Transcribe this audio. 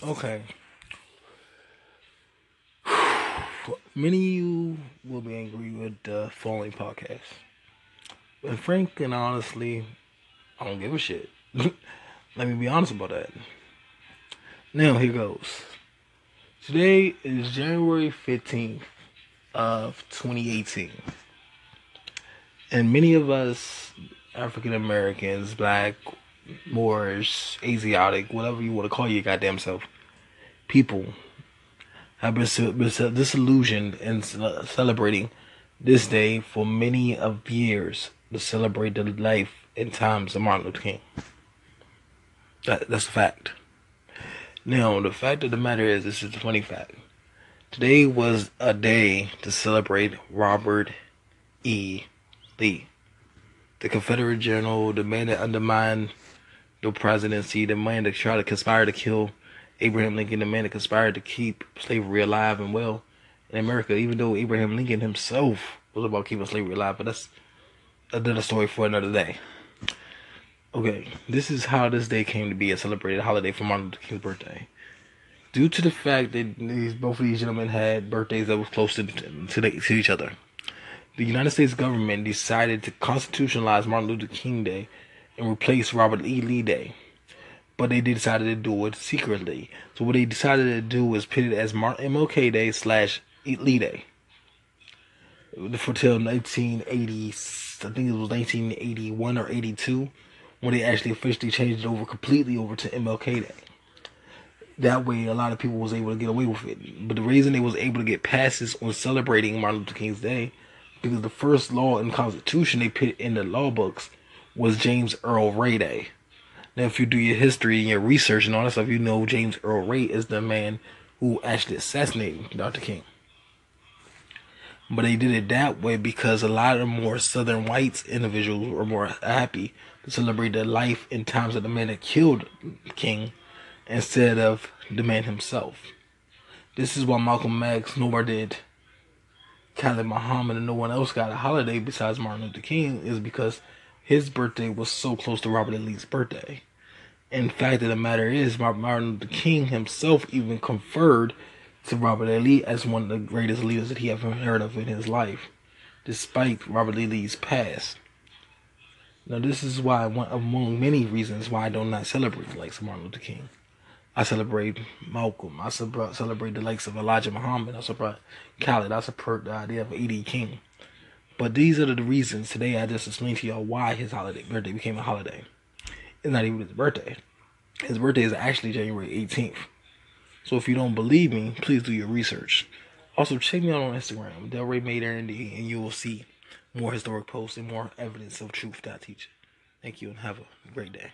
Okay. Many of you will be angry with the following podcast. And frankly and honestly, I don't give a shit. Let me be honest about that. Now, here goes. Today is January 15th of 2018. And many of us, African Americans, black, Moorish, Asiatic, whatever you want to call your goddamn self, people have been, disillusioned in celebrating this day for many of years to celebrate the life and times of Martin Luther King. That, that's a fact. Now, the fact of the matter is, this is a funny fact. Today was a day to celebrate Robert E. Lee, the Confederate general, the man that undermined the presidency, the man that tried to conspire to kill Abraham Lincoln, the man that conspired to keep slavery alive and well in America, even though Abraham Lincoln himself was about keeping slavery alive. But that's another story for another day. Okay, this is how this day came to be a celebrated holiday for Martin Luther King's birthday. Due to the fact that these both of these gentlemen had birthdays that were close to, to, the, to each other, the United States government decided to constitutionalize Martin Luther King Day and replace Robert E. Lee Day but they decided to do it secretly. So what they decided to do was put it as Martin MLK Day slash Lee Day. For till 1980, I think it was 1981 or 82, when they actually officially changed it over completely over to MLK Day. That way, a lot of people was able to get away with it. But the reason they was able to get passes on celebrating Martin Luther King's Day, because the first law and Constitution they put in the law books was James Earl Ray. Now, if you do your history and your research and all that stuff, you know James Earl Ray is the man who actually assassinated Dr. King. But they did it that way because a lot of more Southern whites individuals were more happy to celebrate the life and times of the man that killed King instead of the man himself. This is why Malcolm X nor did Khalid Muhammad and no one else got a holiday besides Martin Luther King is because his birthday was so close to Robert E. Lee's birthday. In fact of the matter is, Martin Luther King himself even conferred to Robert E. Lee as one of the greatest leaders that he ever heard of in his life, despite Robert E. Lee's past. Now, this is why one among many reasons why I do not celebrate the likes of Martin Luther King. I celebrate Malcolm. I celebrate the likes of Elijah Muhammad. I celebrate Khalid. I support the idea of E.D. King. But these are the reasons today I just explained to y'all why his holiday birthday became a holiday. It's not even his birthday. His birthday is actually January 18th. So if you don't believe me, please do your research. Also, check me out on Instagram, Delray Made and you will see more historic posts and more evidence of truth that I teach. Thank you and have a great day.